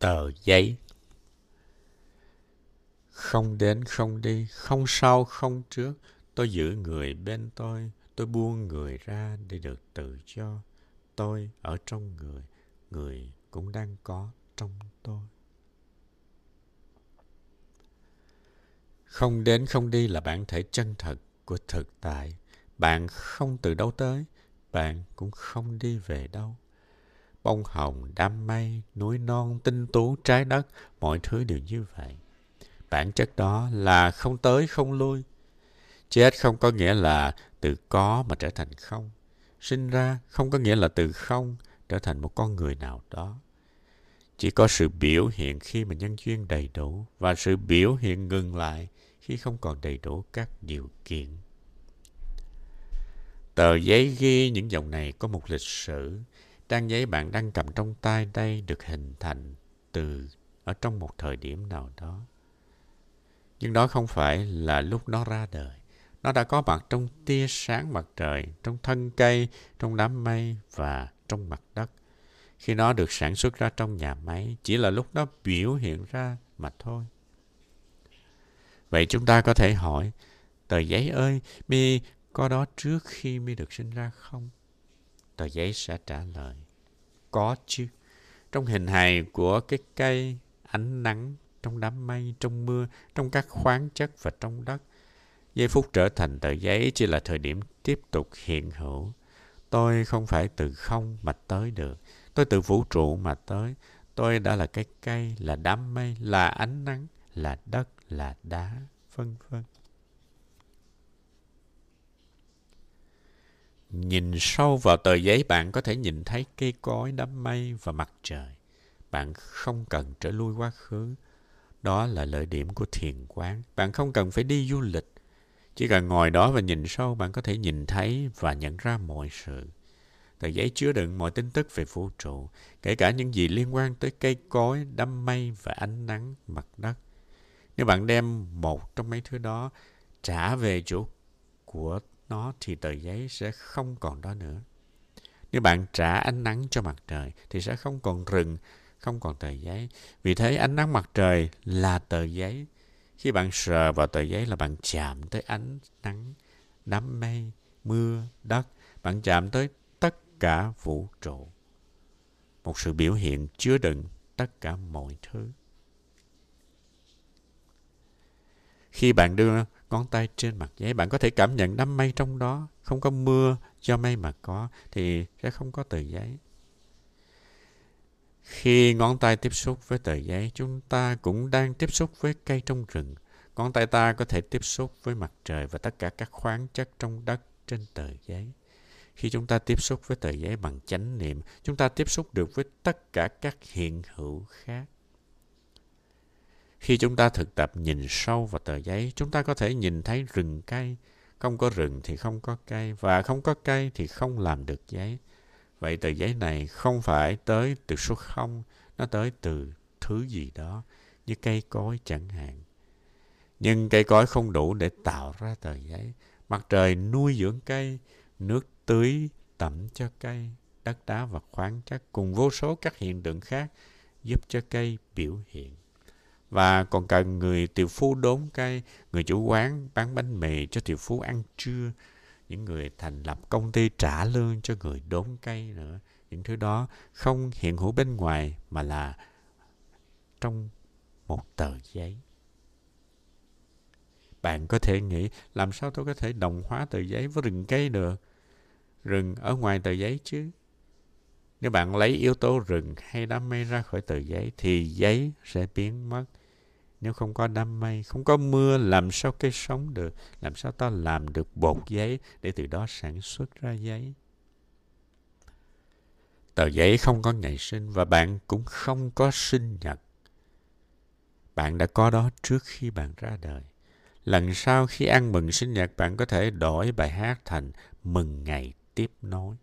tờ giấy. Không đến, không đi, không sau, không trước. Tôi giữ người bên tôi tôi buông người ra để được tự do. Tôi ở trong người người cũng đang có trong tôi. Không đến, không đi là bản thể chân thật của thực tại. Bạn không từ đâu tới, bạn cũng không đi về đâu bông hồng, đám mây, núi non, tinh tú, trái đất, mọi thứ đều như vậy. Bản chất đó là không tới không lui. Chết không có nghĩa là từ có mà trở thành không. Sinh ra không có nghĩa là từ không trở thành một con người nào đó. Chỉ có sự biểu hiện khi mà nhân duyên đầy đủ và sự biểu hiện ngừng lại khi không còn đầy đủ các điều kiện. Tờ giấy ghi những dòng này có một lịch sử Trang giấy bạn đang cầm trong tay đây được hình thành từ ở trong một thời điểm nào đó. Nhưng đó không phải là lúc nó ra đời. Nó đã có mặt trong tia sáng mặt trời, trong thân cây, trong đám mây và trong mặt đất. Khi nó được sản xuất ra trong nhà máy, chỉ là lúc nó biểu hiện ra mà thôi. Vậy chúng ta có thể hỏi, tờ giấy ơi, mi có đó trước khi mi được sinh ra không? Tờ giấy sẽ trả lời. Có chứ. Trong hình hài của cái cây, ánh nắng, trong đám mây, trong mưa, trong các khoáng chất và trong đất. Giây phút trở thành tờ giấy chỉ là thời điểm tiếp tục hiện hữu. Tôi không phải từ không mà tới được. Tôi từ vũ trụ mà tới. Tôi đã là cái cây, là đám mây, là ánh nắng, là đất, là đá, vân vân. Nhìn sâu vào tờ giấy bạn có thể nhìn thấy cây cối, đám mây và mặt trời. Bạn không cần trở lui quá khứ. Đó là lợi điểm của thiền quán. Bạn không cần phải đi du lịch. Chỉ cần ngồi đó và nhìn sâu, bạn có thể nhìn thấy và nhận ra mọi sự. Tờ giấy chứa đựng mọi tin tức về vũ trụ, kể cả những gì liên quan tới cây cối, đám mây và ánh nắng mặt đất. Nếu bạn đem một trong mấy thứ đó trả về chỗ của nó thì tờ giấy sẽ không còn đó nữa. Nếu bạn trả ánh nắng cho mặt trời thì sẽ không còn rừng, không còn tờ giấy. Vì thế ánh nắng mặt trời là tờ giấy. Khi bạn sờ vào tờ giấy là bạn chạm tới ánh nắng, đám mây, mưa, đất. Bạn chạm tới tất cả vũ trụ. Một sự biểu hiện chứa đựng tất cả mọi thứ. Khi bạn đưa ngón tay trên mặt giấy, bạn có thể cảm nhận đám mây trong đó. Không có mưa do mây mà có, thì sẽ không có tờ giấy. Khi ngón tay tiếp xúc với tờ giấy, chúng ta cũng đang tiếp xúc với cây trong rừng. Ngón tay ta có thể tiếp xúc với mặt trời và tất cả các khoáng chất trong đất trên tờ giấy. Khi chúng ta tiếp xúc với tờ giấy bằng chánh niệm, chúng ta tiếp xúc được với tất cả các hiện hữu khác. Khi chúng ta thực tập nhìn sâu vào tờ giấy, chúng ta có thể nhìn thấy rừng cây. Không có rừng thì không có cây, và không có cây thì không làm được giấy. Vậy tờ giấy này không phải tới từ số không, nó tới từ thứ gì đó, như cây cối chẳng hạn. Nhưng cây cối không đủ để tạo ra tờ giấy. Mặt trời nuôi dưỡng cây, nước tưới tẩm cho cây, đất đá và khoáng chất cùng vô số các hiện tượng khác giúp cho cây biểu hiện và còn cần người tiểu phu đốn cây, người chủ quán bán bánh mì cho tiểu phu ăn trưa, những người thành lập công ty trả lương cho người đốn cây nữa. Những thứ đó không hiện hữu bên ngoài mà là trong một tờ giấy. Bạn có thể nghĩ làm sao tôi có thể đồng hóa tờ giấy với rừng cây được? Rừng ở ngoài tờ giấy chứ. Nếu bạn lấy yếu tố rừng hay đám mây ra khỏi tờ giấy thì giấy sẽ biến mất. Nếu không có đám mây, không có mưa, làm sao cây sống được? Làm sao ta làm được bột giấy để từ đó sản xuất ra giấy? Tờ giấy không có ngày sinh và bạn cũng không có sinh nhật. Bạn đã có đó trước khi bạn ra đời. Lần sau khi ăn mừng sinh nhật, bạn có thể đổi bài hát thành mừng ngày tiếp nối.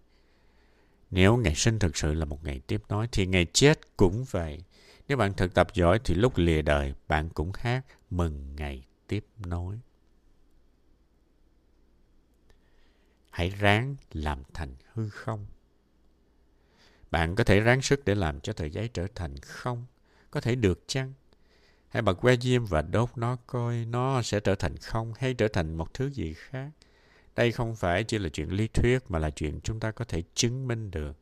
Nếu ngày sinh thực sự là một ngày tiếp nối, thì ngày chết cũng vậy. Nếu bạn thực tập giỏi thì lúc lìa đời bạn cũng hát mừng ngày tiếp nối. Hãy ráng làm thành hư không. Bạn có thể ráng sức để làm cho tờ giấy trở thành không. có thể được chăng? Hãy bật que diêm và đốt nó coi nó sẽ trở thành không hay trở thành một thứ gì khác. Đây không phải chỉ là chuyện lý thuyết mà là chuyện chúng ta có thể chứng minh được.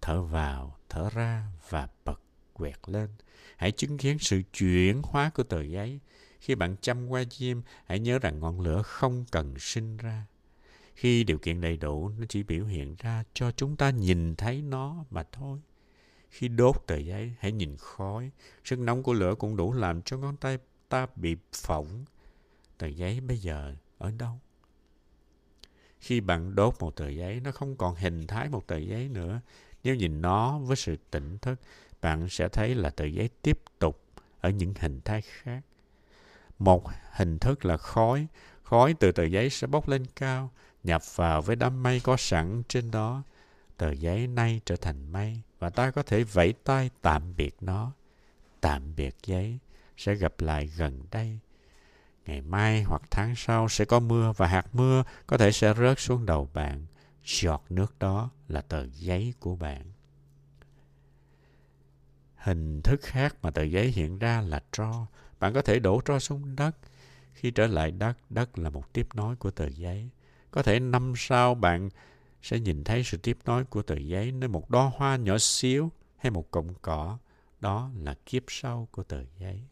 Thở vào, thở ra và bật quẹt lên. Hãy chứng kiến sự chuyển hóa của tờ giấy. Khi bạn chăm qua diêm, hãy nhớ rằng ngọn lửa không cần sinh ra. Khi điều kiện đầy đủ, nó chỉ biểu hiện ra cho chúng ta nhìn thấy nó mà thôi. Khi đốt tờ giấy, hãy nhìn khói. Sức nóng của lửa cũng đủ làm cho ngón tay ta bị phỏng. Tờ giấy bây giờ ở đâu? Khi bạn đốt một tờ giấy, nó không còn hình thái một tờ giấy nữa. Nếu nhìn nó với sự tỉnh thức, bạn sẽ thấy là tờ giấy tiếp tục ở những hình thái khác. Một hình thức là khói. Khói từ tờ giấy sẽ bốc lên cao, nhập vào với đám mây có sẵn trên đó. Tờ giấy nay trở thành mây và ta có thể vẫy tay tạm biệt nó. Tạm biệt giấy, sẽ gặp lại gần đây. Ngày mai hoặc tháng sau sẽ có mưa và hạt mưa có thể sẽ rớt xuống đầu bạn. Giọt nước đó là tờ giấy của bạn. Hình thức khác mà tờ giấy hiện ra là tro. Bạn có thể đổ tro xuống đất. Khi trở lại đất, đất là một tiếp nối của tờ giấy. Có thể năm sau bạn sẽ nhìn thấy sự tiếp nối của tờ giấy nơi một đóa hoa nhỏ xíu hay một cọng cỏ. Đó là kiếp sau của tờ giấy.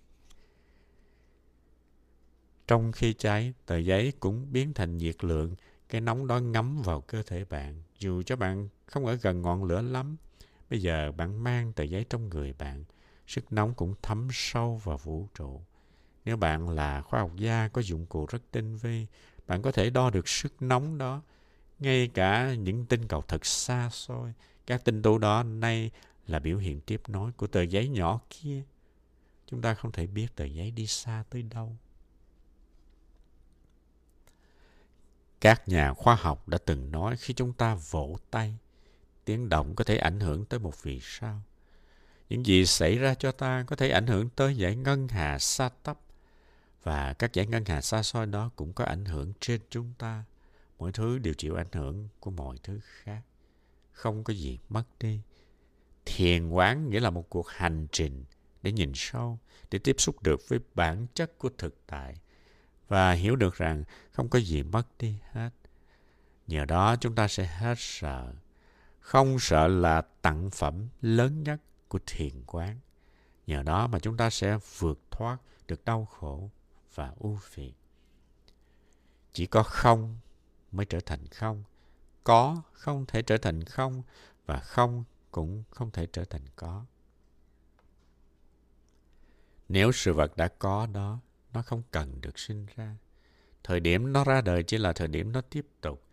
Trong khi cháy, tờ giấy cũng biến thành nhiệt lượng. Cái nóng đó ngấm vào cơ thể bạn. Dù cho bạn không ở gần ngọn lửa lắm, bây giờ bạn mang tờ giấy trong người bạn. Sức nóng cũng thấm sâu vào vũ trụ. Nếu bạn là khoa học gia có dụng cụ rất tinh vi, bạn có thể đo được sức nóng đó. Ngay cả những tinh cầu thật xa xôi, các tinh tú đó nay là biểu hiện tiếp nối của tờ giấy nhỏ kia. Chúng ta không thể biết tờ giấy đi xa tới đâu. Các nhà khoa học đã từng nói khi chúng ta vỗ tay, tiếng động có thể ảnh hưởng tới một vì sao. Những gì xảy ra cho ta có thể ảnh hưởng tới giải ngân hà xa tấp. Và các giải ngân hà xa xôi đó cũng có ảnh hưởng trên chúng ta. Mỗi thứ đều chịu ảnh hưởng của mọi thứ khác. Không có gì mất đi. Thiền quán nghĩa là một cuộc hành trình để nhìn sâu, để tiếp xúc được với bản chất của thực tại và hiểu được rằng không có gì mất đi hết. Nhờ đó chúng ta sẽ hết sợ. Không sợ là tặng phẩm lớn nhất của thiền quán. Nhờ đó mà chúng ta sẽ vượt thoát được đau khổ và ưu phiền. Chỉ có không mới trở thành không. Có không thể trở thành không, và không cũng không thể trở thành có. Nếu sự vật đã có đó, nó không cần được sinh ra. Thời điểm nó ra đời chỉ là thời điểm nó tiếp tục.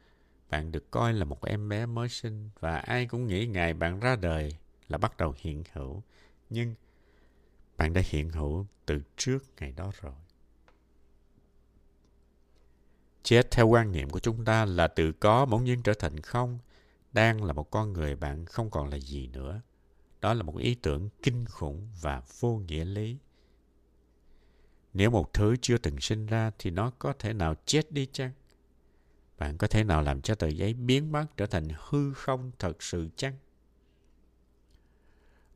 Bạn được coi là một em bé mới sinh và ai cũng nghĩ ngày bạn ra đời là bắt đầu hiện hữu. Nhưng bạn đã hiện hữu từ trước ngày đó rồi. Chết theo quan niệm của chúng ta là từ có bỗng nhiên trở thành không. Đang là một con người bạn không còn là gì nữa. Đó là một ý tưởng kinh khủng và vô nghĩa lý. Nếu một thứ chưa từng sinh ra thì nó có thể nào chết đi chăng? Bạn có thể nào làm cho tờ giấy biến mất trở thành hư không thật sự chăng?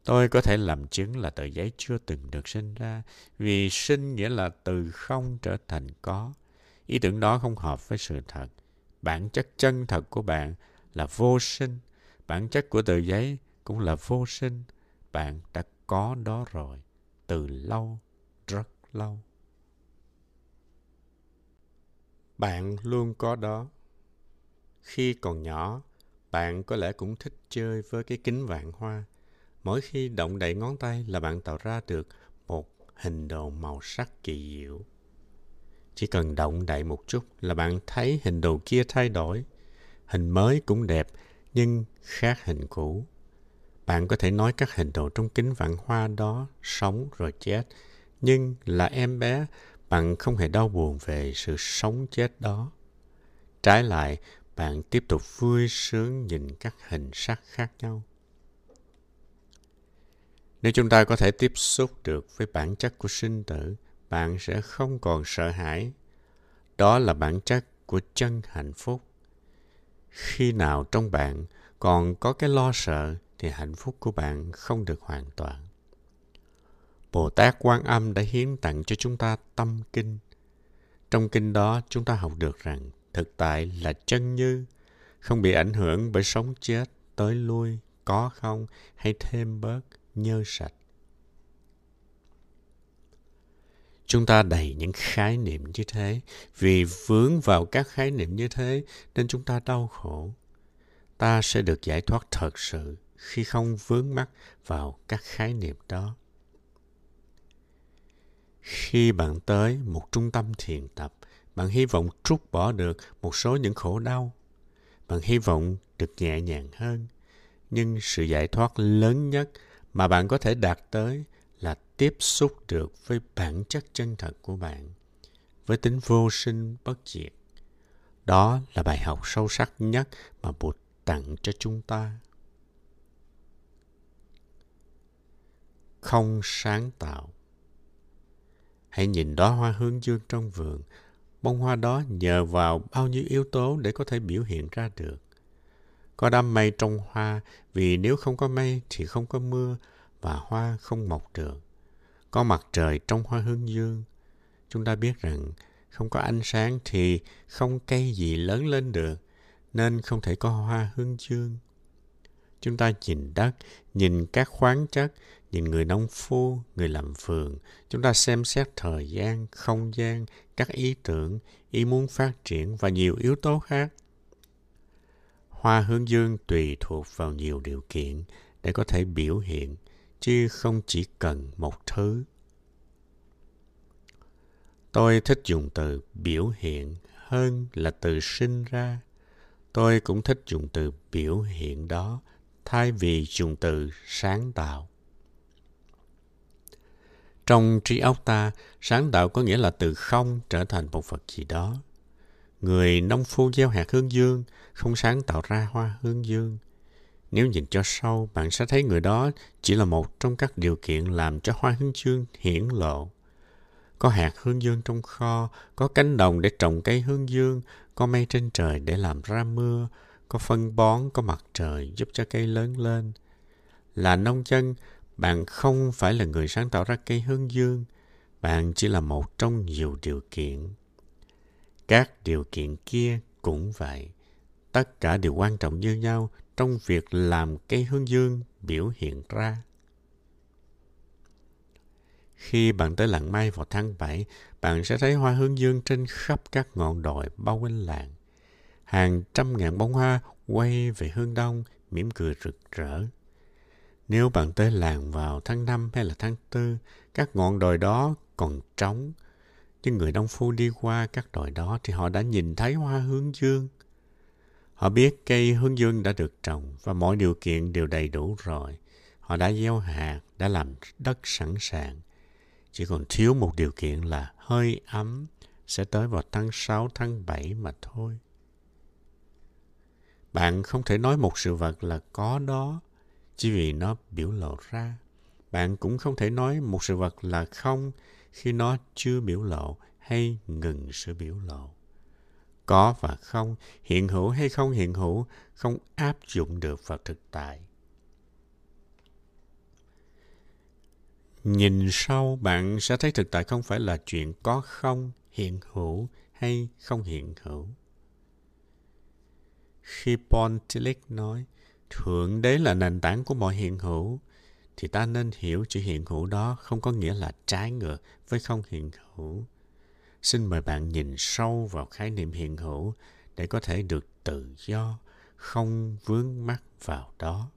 Tôi có thể làm chứng là tờ giấy chưa từng được sinh ra, vì sinh nghĩa là từ không trở thành có. Ý tưởng đó không hợp với sự thật. Bản chất chân thật của bạn là vô sinh. Bản chất của tờ giấy cũng là vô sinh. Bạn đã có đó rồi, từ lâu, rất lâu. Bạn luôn có đó. Khi còn nhỏ, bạn có lẽ cũng thích chơi với cái kính vạn hoa. Mỗi khi động đậy ngón tay là bạn tạo ra được một hình đồ màu sắc kỳ diệu. Chỉ cần động đậy một chút là bạn thấy hình đồ kia thay đổi. Hình mới cũng đẹp, nhưng khác hình cũ. Bạn có thể nói các hình đồ trong kính vạn hoa đó sống rồi chết, nhưng là em bé bạn không hề đau buồn về sự sống chết đó. Trái lại, bạn tiếp tục vui sướng nhìn các hình sắc khác nhau. Nếu chúng ta có thể tiếp xúc được với bản chất của sinh tử, bạn sẽ không còn sợ hãi. Đó là bản chất của chân hạnh phúc. Khi nào trong bạn còn có cái lo sợ thì hạnh phúc của bạn không được hoàn toàn. Bồ Tát Quan Âm đã hiến tặng cho chúng ta tâm kinh. Trong kinh đó chúng ta học được rằng thực tại là chân như, không bị ảnh hưởng bởi sống chết, tới lui, có không hay thêm bớt, nhơ sạch. Chúng ta đầy những khái niệm như thế. Vì vướng vào các khái niệm như thế nên chúng ta đau khổ. Ta sẽ được giải thoát thật sự khi không vướng mắc vào các khái niệm đó. Khi bạn tới một trung tâm thiền tập, bạn hy vọng trút bỏ được một số những khổ đau. Bạn hy vọng được nhẹ nhàng hơn. Nhưng sự giải thoát lớn nhất mà bạn có thể đạt tới là tiếp xúc được với bản chất chân thật của bạn, với tính vô sinh bất diệt. Đó là bài học sâu sắc nhất mà Bụt tặng cho chúng ta. Không sáng tạo. Hãy nhìn đó hoa hướng dương trong vườn. Bông hoa đó nhờ vào bao nhiêu yếu tố để có thể biểu hiện ra được. Có đám mây trong hoa vì nếu không có mây thì không có mưa và hoa không mọc được. Có mặt trời trong hoa hướng dương. Chúng ta biết rằng không có ánh sáng thì không cây gì lớn lên được, nên không thể có hoa hướng dương. Chúng ta nhìn đất, nhìn các khoáng chất, nhìn người nông phu, người làm vườn. Chúng ta xem xét thời gian, không gian, các ý tưởng, ý muốn phát triển và nhiều yếu tố khác. Hoa hướng dương tùy thuộc vào nhiều điều kiện để có thể biểu hiện chứ không chỉ cần một thứ. Tôi thích dùng từ biểu hiện hơn là từ sinh ra. Tôi cũng thích dùng từ biểu hiện đó thay vì dùng từ sáng tạo. Trong trí óc ta, sáng tạo có nghĩa là từ không trở thành một vật gì đó. Người nông phu gieo hạt hướng dương không sáng tạo ra hoa hướng dương. Nếu nhìn cho sâu, bạn sẽ thấy người đó chỉ là một trong các điều kiện làm cho hoa hướng dương hiển lộ. Có hạt hướng dương trong kho, có cánh đồng để trồng cây hướng dương, có mây trên trời để làm ra mưa, có phân bón, có mặt trời giúp cho cây lớn lên. Là nông dân, bạn không phải là người sáng tạo ra cây hướng dương, bạn chỉ là một trong nhiều điều kiện. Các điều kiện kia cũng vậy. Tất cả đều quan trọng như nhau trong việc làm cây hướng dương biểu hiện ra. Khi bạn tới làng Mai vào tháng 7, bạn sẽ thấy hoa hướng dương trên khắp các ngọn đồi bao quanh làng. Hàng trăm ngàn bông hoa quay về hướng đông, mỉm cười rực rỡ. Nếu bạn tới làng vào tháng 5 hay là tháng 4, các ngọn đồi đó còn trống. Nhưng người nông phu đi qua các đồi đó thì họ đã nhìn thấy hoa hướng dương. Họ biết cây hướng dương đã được trồng và mọi điều kiện đều đầy đủ rồi. Họ đã gieo hạt, đã làm đất sẵn sàng. Chỉ còn thiếu một điều kiện là hơi ấm sẽ tới vào tháng 6, tháng 7 mà thôi. Bạn không thể nói một sự vật là có đó chỉ vì nó biểu lộ ra. Bạn cũng không thể nói một sự vật là không khi nó chưa biểu lộ hay ngừng sự biểu lộ. Có và không, hiện hữu hay không hiện hữu, không áp dụng được vào thực tại. Nhìn sâu, bạn sẽ thấy thực tại không phải là chuyện có không, hiện hữu hay không hiện hữu. Khi Pontilik nói, Thượng đế là nền tảng của mọi hiện hữu, thì ta nên hiểu chữ hiện hữu đó không có nghĩa là trái ngược với không hiện hữu. Xin mời bạn nhìn sâu vào khái niệm hiện hữu để có thể được tự do, không vướng mắc vào đó.